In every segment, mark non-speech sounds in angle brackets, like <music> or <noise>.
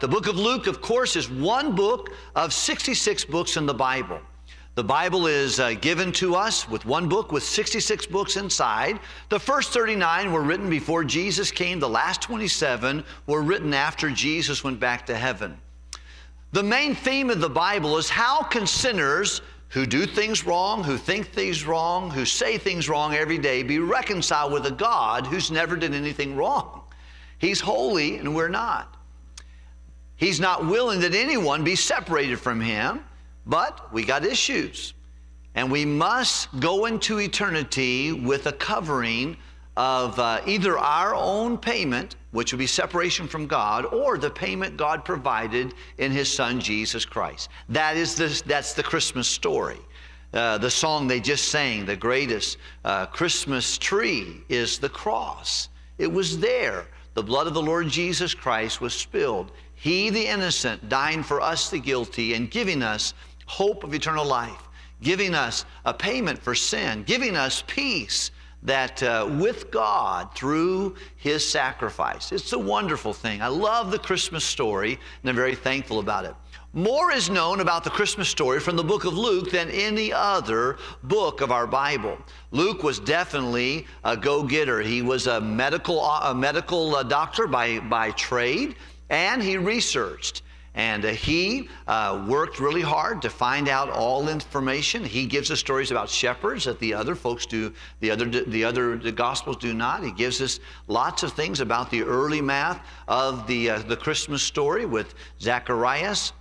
The book of Luke, of course, is one book of 66 books in the Bible. The Bible is uh, given to us with one book with 66 books inside. The first 39 were written before Jesus came, the last 27 were written after Jesus went back to heaven. The main theme of the Bible is how can sinners who do things wrong, who think things wrong, who say things wrong every day be reconciled with a God who's never did anything wrong? He's holy and we're not. He's not willing that anyone be separated from him. But we got issues. And we must go into eternity with a covering of uh, either our own payment, which would be separation from God, or the payment God provided in His Son Jesus Christ. That is the, that's the Christmas story. Uh, the song they just sang, the greatest uh, Christmas tree is the cross. It was there. The blood of the Lord Jesus Christ was spilled. He, the innocent, dying for us, the guilty, and giving us hope of eternal life, giving us a payment for sin, giving us peace that uh, with God through his sacrifice. It's a wonderful thing. I love the Christmas story and I'm very thankful about it. More is known about the Christmas story from the book of Luke than any other book of our Bible. Luke was definitely a go-getter. He was a medical, a medical uh, doctor by, by trade, and he researched. And uh, he uh, worked really hard to find out all information. He gives us stories about shepherds that the other folks do, the other, the other the Gospels do not. He gives us lots of things about the early math of the, uh, the Christmas story with Zacharias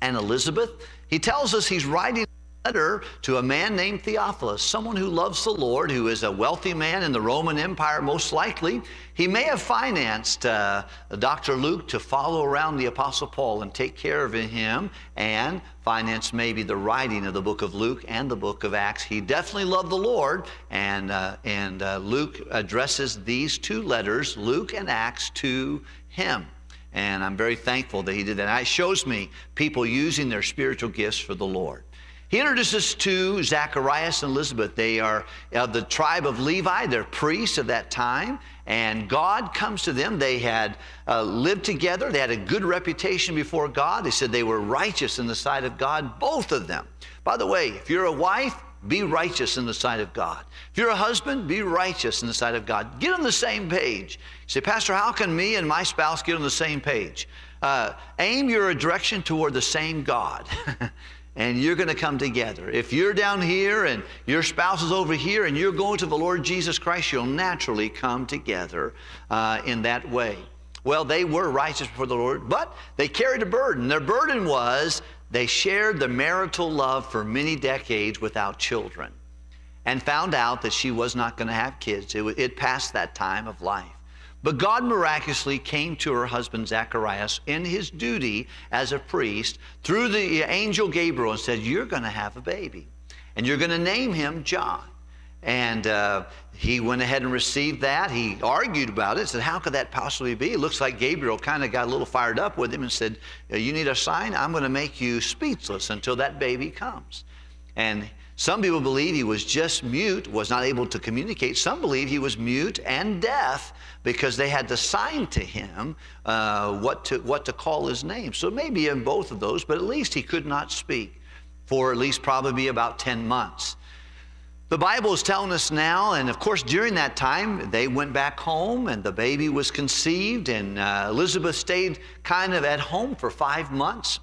and Elizabeth. He tells us he's writing letter to a man named Theophilus, someone who loves the Lord, who is a wealthy man in the Roman Empire, most likely. He may have financed uh, Dr. Luke to follow around the Apostle Paul and take care of him and finance maybe the writing of the book of Luke and the book of Acts. He definitely loved the Lord, and, uh, and uh, Luke addresses these two letters, Luke and Acts, to him. And I'm very thankful that he did that. it shows me people using their spiritual gifts for the Lord. He introduces to Zacharias and Elizabeth. They are of the tribe of Levi, they're priests of that time, and God comes to them. They had uh, lived together, they had a good reputation before God. They said they were righteous in the sight of God, both of them. By the way, if you're a wife, be righteous in the sight of God. If you're a husband, be righteous in the sight of God. Get on the same page. You say, Pastor, how can me and my spouse get on the same page? Uh, aim your direction toward the same God. <laughs> and you're going to come together. If you're down here and your spouse is over here and you're going to the Lord Jesus Christ, you'll naturally come together uh, in that way. Well, they were righteous before the Lord, but they carried a burden. Their burden was they shared the marital love for many decades without children and found out that she was not going to have kids. It, it passed that time of life. But God miraculously came to her husband Zacharias in his duty as a priest through the angel Gabriel and said, You're going to have a baby, and you're going to name him John. And uh, he went ahead and received that. He argued about it, said, How could that possibly be? It looks like Gabriel kind of got a little fired up with him and said, You need a sign? I'm going to make you speechless until that baby comes. And some people believe he was just mute, was not able to communicate. Some believe he was mute and deaf because they had to sign to him uh, what, to, what to call his name. So maybe in both of those, but at least he could not speak for at least probably about 10 months. The Bible is telling us now, and of course, during that time, they went back home and the baby was conceived, and uh, Elizabeth stayed kind of at home for five months.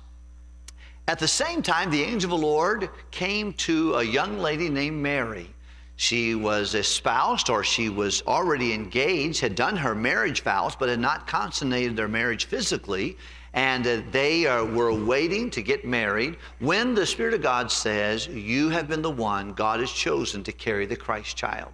At the same time, the angel of the Lord came to a young lady named Mary. She was espoused or she was already engaged, had done her marriage vows, but had not consummated their marriage physically. And uh, they uh, were waiting to get married when the Spirit of God says, You have been the one God has chosen to carry the Christ child.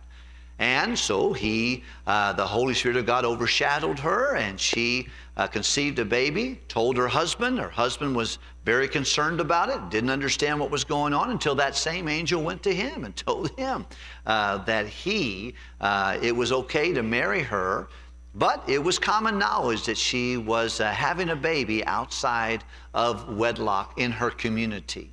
And so he, uh, the Holy Spirit of God overshadowed her, and she uh, conceived a baby, told her husband. Her husband was very concerned about it, didn't understand what was going on until that same angel went to him and <laughs> told him uh, that he, uh, it was okay to marry her, but it was common knowledge that she was uh, having a baby outside of wedlock in her community.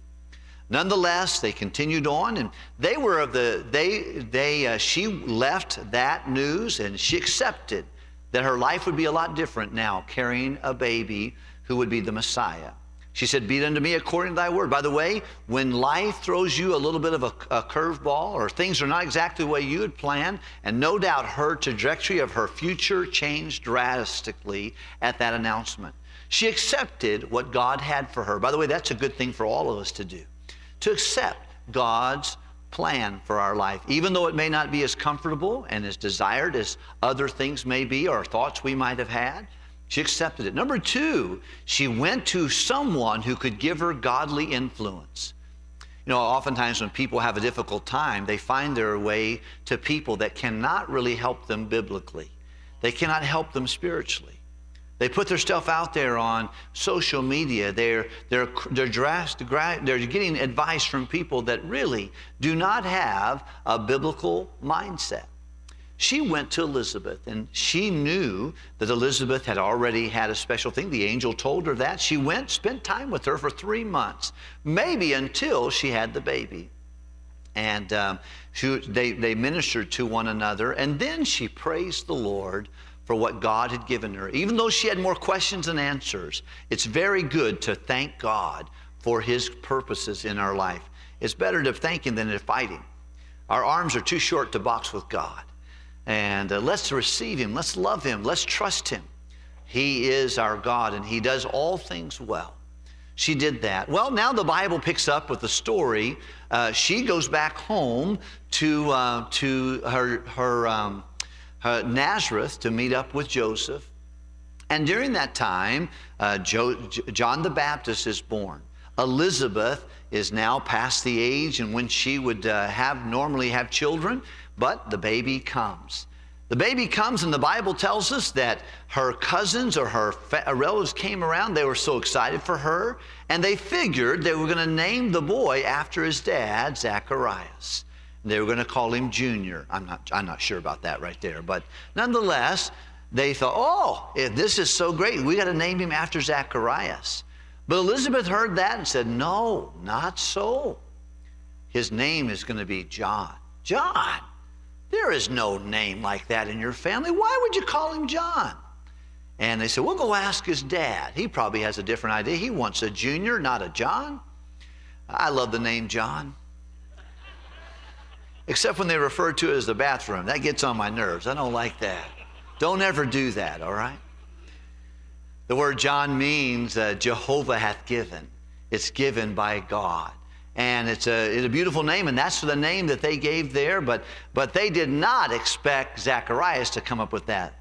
Nonetheless, they continued on, and they were of the they they uh, she left that news, and she accepted that her life would be a lot different now, carrying a baby who would be the Messiah. She said, Be it unto me according to thy word. By the way, when life throws you a little bit of a, a curveball or things are not exactly the way you had planned, and no doubt her trajectory of her future changed drastically at that announcement. She accepted what God had for her. By the way, that's a good thing for all of us to do to accept God's plan for our life, even though it may not be as comfortable and as desired as other things may be or thoughts we might have had. She accepted it. Number two, she went to someone who could give her godly influence. You know, oftentimes when people have a difficult time, they find their way to people that cannot really help them biblically. They cannot help them spiritually. They put their stuff out there on social media. They're, they're, they're, dressed, they're getting advice from people that really do not have a biblical mindset she went to Elizabeth and she knew that Elizabeth had already had a special thing. The angel told her that. She went, spent time with her for three months, maybe until she had the baby. And um, she, they, they ministered to one another. And then she praised the Lord for what God had given her. Even though she had more questions than answers, it's very good to thank God for His purposes in our life. It's better to thank Him than to fight Him. Our arms are too short to box with God. And uh, let's receive Him. Let's love Him. Let's trust Him. He is our God and He does all things well. She did that. Well, now the Bible picks up with the story. Uh, she goes back home to, uh, to her, her, um, her, Nazareth to meet up with Joseph. And during that time, uh, jo- John the Baptist is born. Elizabeth is now past the age and when she would uh, have normally have children but the baby comes. The baby comes, and the Bible tells us that her cousins or her relatives came around. They were so excited for her, and they figured they were going to name the boy after his dad, Zacharias. They were going to call him Junior. I'm not, I'm not sure about that right there, but nonetheless, they thought, oh, eh, this is so great. We got to name him after Zacharias. But Elizabeth heard that and said, no, not so. His name is going to be John. John. There is no name like that in your family. Why would you call him John? And they said, We'll go ask his dad. He probably has a different idea. He wants a junior, not a John. I love the name John. Except when they refer to it as the bathroom. That gets on my nerves. I don't like that. Don't ever do that, all right? The word John means uh, Jehovah hath given. It's given by God and it's a, it's a beautiful name, and that's the name that they gave there, but, but they did not expect Zacharias to come up with that.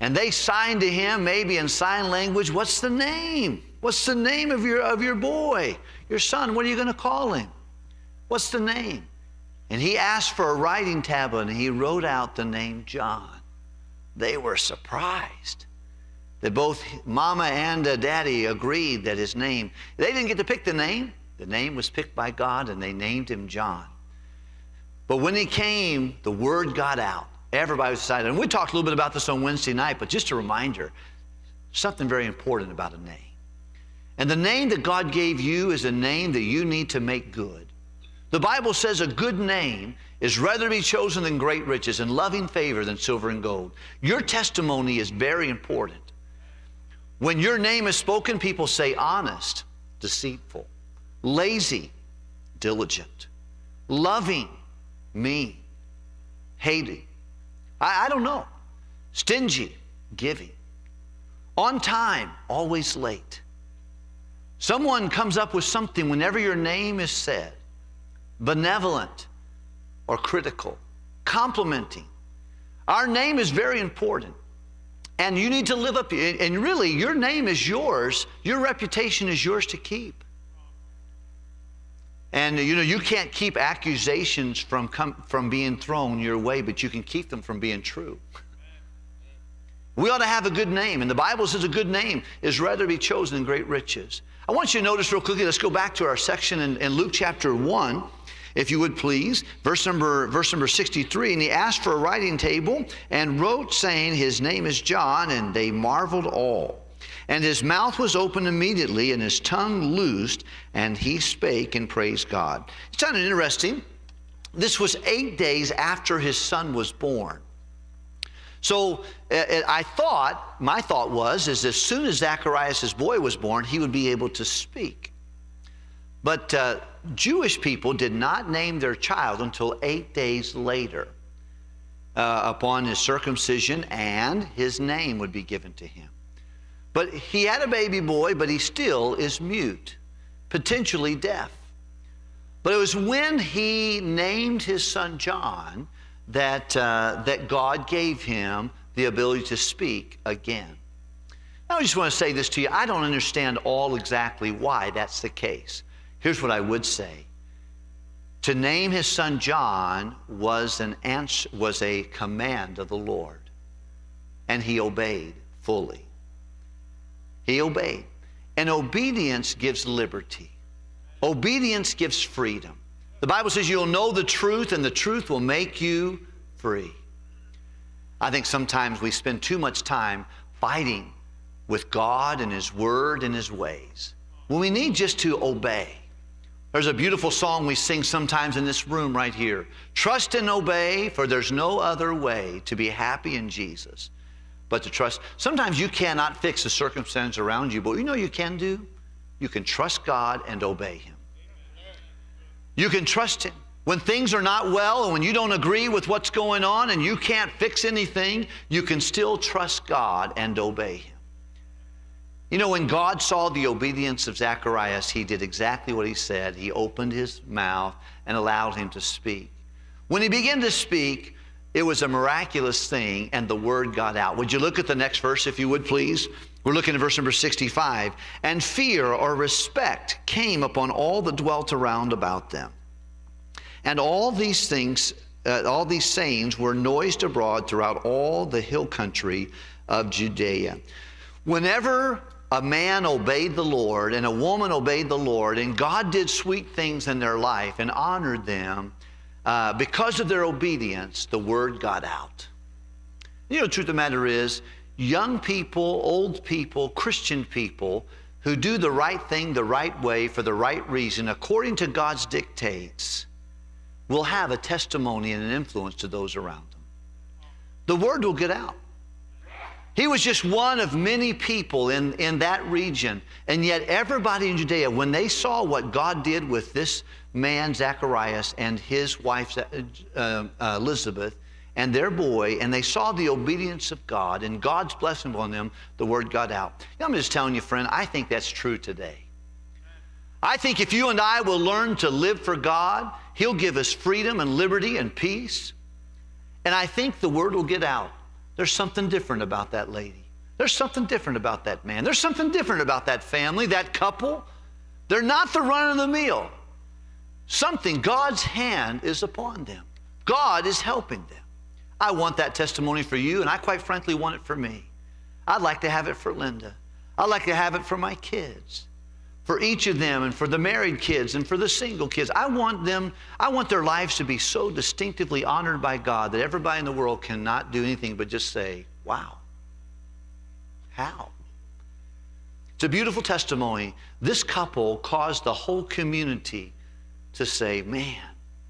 And they signed to him, maybe in sign language, what's the name? What's the name of your, of your boy, your son? What are you going to call him? What's the name? And he asked for a writing tablet, and he wrote out the name John. They were surprised that both mama and daddy agreed that his name, they didn't get to pick the name. The name was picked by God and they named him John. But when he came, the word got out. Everybody was excited. And we talked a little bit about this on Wednesday night, but just a reminder something very important about a name. And the name that God gave you is a name that you need to make good. The Bible says a good name is rather to be chosen than great riches and loving favor than silver and gold. Your testimony is very important. When your name is spoken, people say honest, deceitful lazy, diligent, loving, mean, hating. I, I don't know. Stingy, giving. On time, always late. Someone comes up with something whenever your name is said benevolent or critical, complimenting. Our name is very important. And you need to live up, and really, your name is yours. Your reputation is yours to keep. And you know, you can't keep accusations from, com- from being thrown your way, but you can keep them from being true. We ought to have a good name, and the Bible says a good name is rather to be chosen than great riches. I want you to notice real quickly, let's go back to our section in, in Luke chapter 1, if you would please, verse number, verse number 63. And he asked for a writing table and wrote, saying, His name is John, and they marveled all. And his mouth was opened immediately, and his tongue loosed, and he spake and praised God. It's kind of interesting. This was eight days after his son was born. So I thought, my thought was, is as soon as Zacharias' boy was born, he would be able to speak. But uh, Jewish people did not name their child until eight days later uh, upon his circumcision, and his name would be given to him. But he had a baby boy, but he still is mute, potentially deaf. But it was when he named his son John that, uh, that God gave him the ability to speak again. Now, I just want to say this to you. I don't understand all exactly why that's the case. Here's what I would say. To name his son John was, an answer, was a command of the Lord, and he obeyed fully. He obeyed. And obedience gives liberty, obedience gives freedom. The Bible says you'll know the truth, and the truth will make you free. I think sometimes we spend too much time fighting with God and His Word and His ways when we need just to obey. There's a beautiful song we sing sometimes in this room right here. Trust and obey, for there's no other way to be happy in Jesus but to trust. Sometimes you cannot fix the circumstance around you, but you know you can do? You can trust God and obey Him. You can trust Him. When things are not well and when you don't agree with what's going on and you can't fix anything, you can still trust God and obey Him. You know, when God saw the obedience of Zacharias, he did exactly what he said. He opened his mouth and allowed him to speak. When he began to speak, it was a miraculous thing, and the word got out. Would you look at the next verse, if you would, please? We're looking at verse number 65. And fear or respect came upon all that dwelt around about them. And all these things, uh, all these sayings were noised abroad throughout all the hill country of Judea. Whenever a man obeyed the Lord and a woman obeyed the Lord, and God did sweet things in their life and honored them, uh, because of their obedience, the word got out. You know, the truth of the matter is, young people, old people, Christian people who do the right thing the right way for the right reason, according to God's dictates, will have a testimony and an influence to those around them. The word will get out. He was just one of many people in, in that region. And yet, everybody in Judea, when they saw what God did with this man, Zacharias, and his wife, uh, uh, Elizabeth, and their boy, and they saw the obedience of God and God's blessing on them, the word got out. I'm just telling you, friend, I think that's true today. I think if you and I will learn to live for God, He'll give us freedom and liberty and peace. And I think the word will get out. There's something different about that lady. There's something different about that man. There's something different about that family, that couple. They're not the run of the mill. Something, God's hand is upon them. God is helping them. I want that testimony for you, and I quite frankly want it for me. I'd like to have it for Linda. I'd like to have it for my kids, for each of them, and for the married kids, and for the single kids. I want them, I want their lives to be so distinctively honored by God that everybody in the world cannot do anything but just say, wow. How? It's a beautiful testimony. This couple caused the whole community to say, man,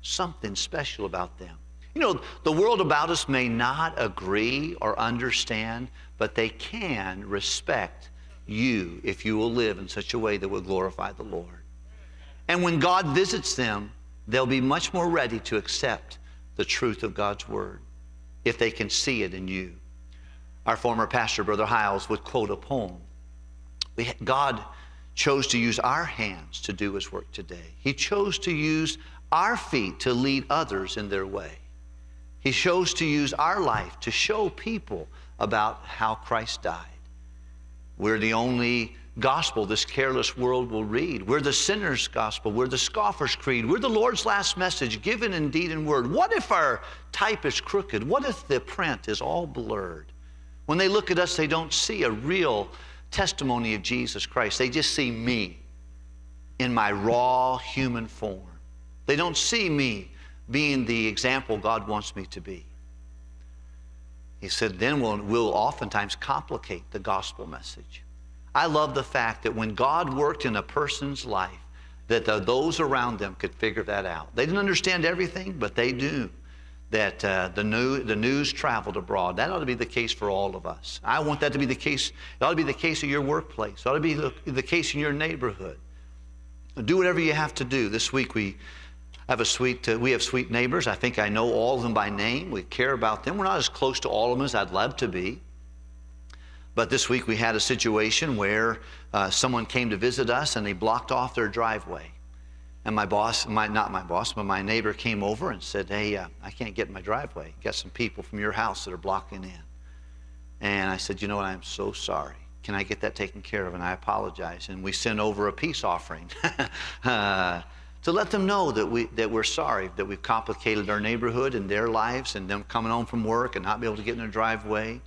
something special about them. You know, the world about us may not agree or understand, but they can respect you if you will live in such a way that will glorify the Lord. And when God visits them, they'll be much more ready to accept the truth of God's word if they can see it in you. Our former pastor, Brother Hiles, would quote a poem. God chose to use our hands to do his work today. He chose to use our feet to lead others in their way. He chose to use our life to show people about how Christ died. We're the only gospel this careless world will read. We're the sinner's gospel. We're the scoffer's creed. We're the Lord's last message, given in deed and word. What if our type is crooked? What if the print is all blurred? When they look at us, they don't see a real testimony of Jesus Christ. They just see me in my raw human form. They don't see me being the example God wants me to be. He said, then we'll, we'll oftentimes complicate the gospel message. I love the fact that when God worked in a person's life, that the, those around them could figure that out. They didn't understand everything, but they do. that uh, the, new, the news traveled abroad. That ought to be the case for all of us. I want that to be the case. It ought to be the case of your workplace. It ought to be the, the case in your neighborhood. Do whatever you have to do. This week we have a sweet, uh, we have sweet neighbors. I think I know all of them by name. We care about them. We're not as close to all of them as I'd love to be. But this week we had a situation where uh, someone came to visit us and they blocked off their driveway. And my boss, my, not my boss, but my neighbor came over and said, Hey, uh, I can't get in my driveway. Got some people from your house that are blocking in. And I said, You know what? I'm so sorry. Can I get that taken care of? And I apologize. And we sent over a peace offering <laughs> uh, to let them know that, we, that we're sorry, that we've complicated our neighborhood and their lives and them coming home from work and not be able to get in their driveway.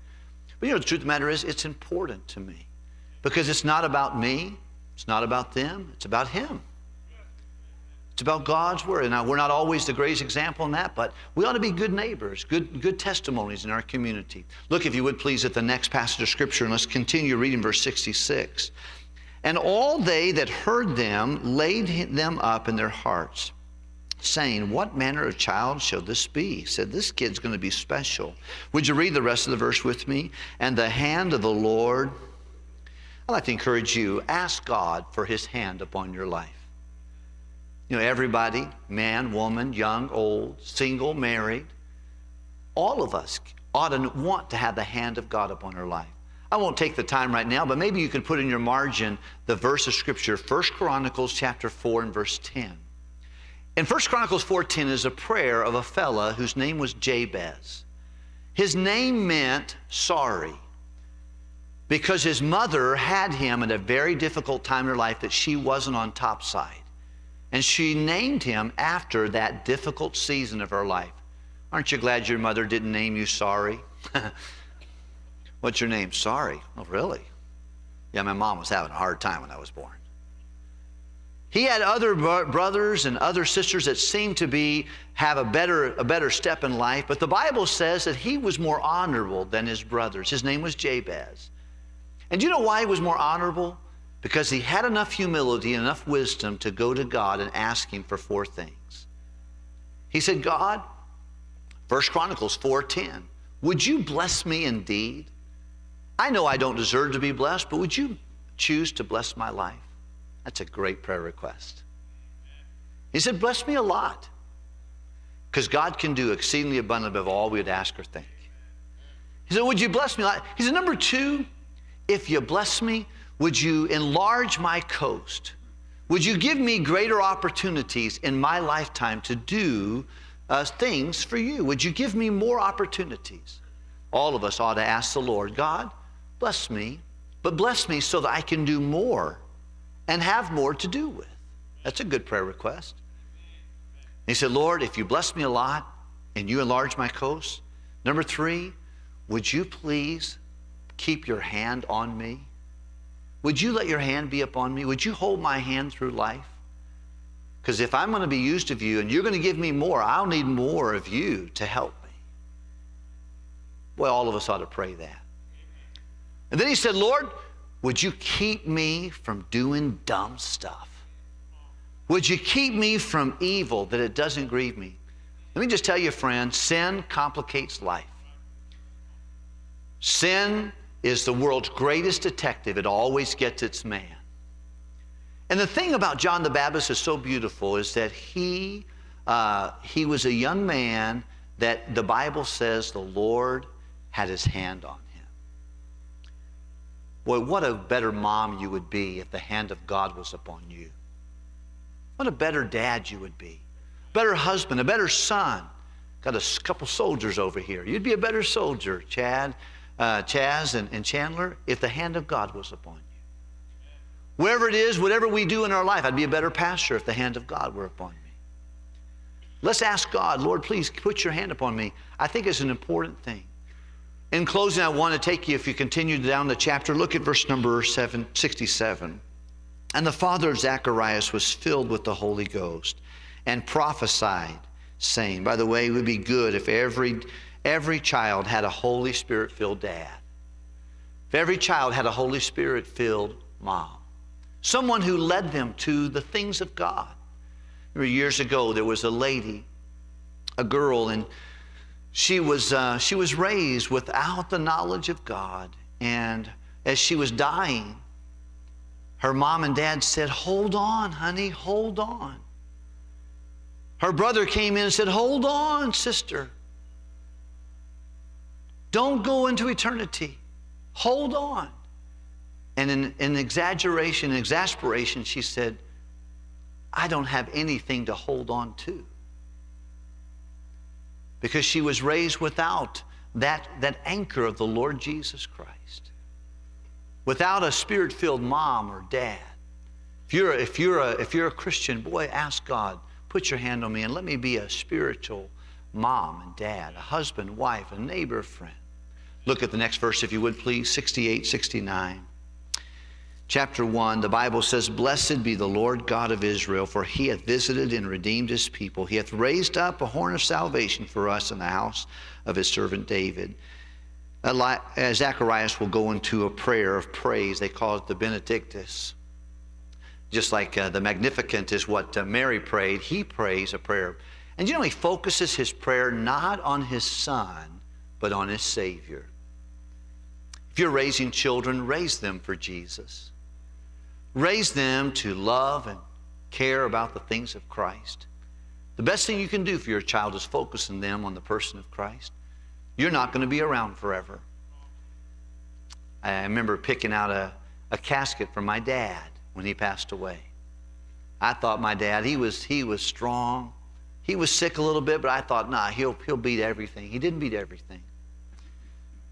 But you know, the truth of the matter is, it's important to me because it's not about me, it's not about them, it's about Him. It's about God's word. Now, we're not always the greatest example in that, but we ought to be good neighbors, good, good testimonies in our community. Look, if you would please, at the next passage of Scripture, and let's continue reading verse 66. And all they that heard them laid them up in their hearts, saying, What manner of child shall this be? Said, This kid's going to be special. Would you read the rest of the verse with me? And the hand of the Lord, I'd like to encourage you, ask God for his hand upon your life. You know, everybody, man, woman, young, old, single, married, all of us ought to want to have the hand of God upon our life. I won't take the time right now, but maybe you could put in your margin the verse of scripture, 1 Chronicles chapter 4 and verse 10. In 1 Chronicles 4:10 is a prayer of a fella whose name was Jabez. His name meant sorry because his mother had him at a very difficult time in her life that she wasn't on top side. And she named him after that difficult season of her life. Aren't you glad your mother didn't name you sorry? <laughs> What's your name? Sorry. Oh, really? Yeah, my mom was having a hard time when I was born. He had other brothers and other sisters that seemed to be have a better, a better step in life, but the Bible says that he was more honorable than his brothers. His name was Jabez. And do you know why he was more honorable? because he had enough humility and enough wisdom to go to God and ask him for four things. He said, God, First Chronicles 4:10, would you bless me indeed? I know I don't deserve to be blessed, but would you choose to bless my life? That's a great prayer request. He said, Bless me a lot. Because God can do exceedingly abundantly above all we would ask or think. He said, Would you bless me? a lot? He said, Number two, if you bless me, would you enlarge my coast? Would you give me greater opportunities in my lifetime to do uh, things for you? Would you give me more opportunities? All of us ought to ask the Lord, God, bless me, but bless me so that I can do more and have more to do with. That's a good prayer request. he said, Lord, if you bless me a lot and you enlarge my coast, number three, would you please keep your hand on me? Would you let your hand be upon me? Would you hold my hand through life? Because if I'm going to be used of you and you're going to give me more, I'll need more of you to help me. Well, all of us ought to pray that. And then he said, Lord, would you keep me from doing dumb stuff? Would you keep me from evil that it doesn't grieve me? Let me just tell you, friend, sin complicates life. Sin is the world's greatest detective. It always gets its man. And the thing about John the Baptist is so beautiful is that he, uh, he was a young man that the Bible says the Lord had his hand on. Boy, what a better mom you would be if the hand of God was upon you. What a better dad you would be. Better husband, a better son. Got a couple soldiers over here. You'd be a better soldier, Chad uh, Chaz and, and Chandler, if the hand of God was upon you. Wherever it is, whatever we do in our life, I'd be a better pastor if the hand of God were upon me. Let's ask God, Lord, please put your hand upon me. I think it's an important thing. In closing, I want to take you, if you continue down the chapter, look at verse number seven, 67. And the father of Zacharias was filled with the Holy Ghost and prophesied, saying, By the way, it would be good if every every child had a Holy Spirit filled dad. If every child had a Holy Spirit filled mom, someone who led them to the things of God. Remember years ago, there was a lady, a girl, and she was, uh, she was raised without the knowledge of God. And as she was dying, her mom and dad said, Hold on, honey, hold on. Her brother came in and said, Hold on, sister. Don't go into eternity. Hold on. And in, in exaggeration and exasperation, she said, I don't have anything to hold on to. Because she was raised without that, that anchor of the Lord Jesus Christ. Without a spirit filled mom or dad. If you're, if, you're a, if you're a Christian, boy, ask God, put your hand on me and let me be a spiritual mom and dad, a husband, wife, a neighbor, friend. Look at the next verse, if you would, please 68, 69 chapter 1, the Bible says, Blessed be the Lord God of Israel, for he hath visited and redeemed his people. He hath raised up a horn of salvation for us in the house of his servant David. Zacharias will go into a prayer of praise. They call it the Benedictus. Just like uh, the Magnificat is what uh, Mary prayed, he prays a prayer. And you know, he focuses his prayer not on his son, but on his Savior. If you're raising children, raise them for Jesus. Raise them to love and care about the things of Christ. The best thing you can do for your child is focus on them on the person of Christ. You're not going to be around forever. I remember picking out a, a casket for my dad when he passed away. I thought my dad, he was, he was strong. He was sick a little bit, but I thought, nah, he'll, he'll beat everything. He didn't beat everything.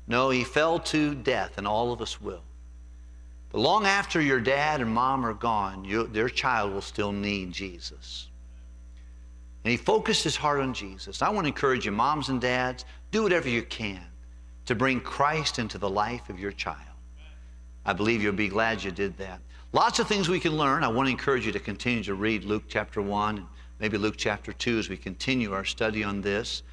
No, he fell to death, and all of us will. But long after your dad and mom are gone, you, their child will still need Jesus. And he focused his heart on Jesus. I want to encourage you, moms and dads, do whatever you can to bring Christ into the life of your child. I believe you'll be glad you did that. Lots of things we can learn. I want to encourage you to continue to read Luke chapter 1 and maybe Luke chapter 2 as we continue our study on this.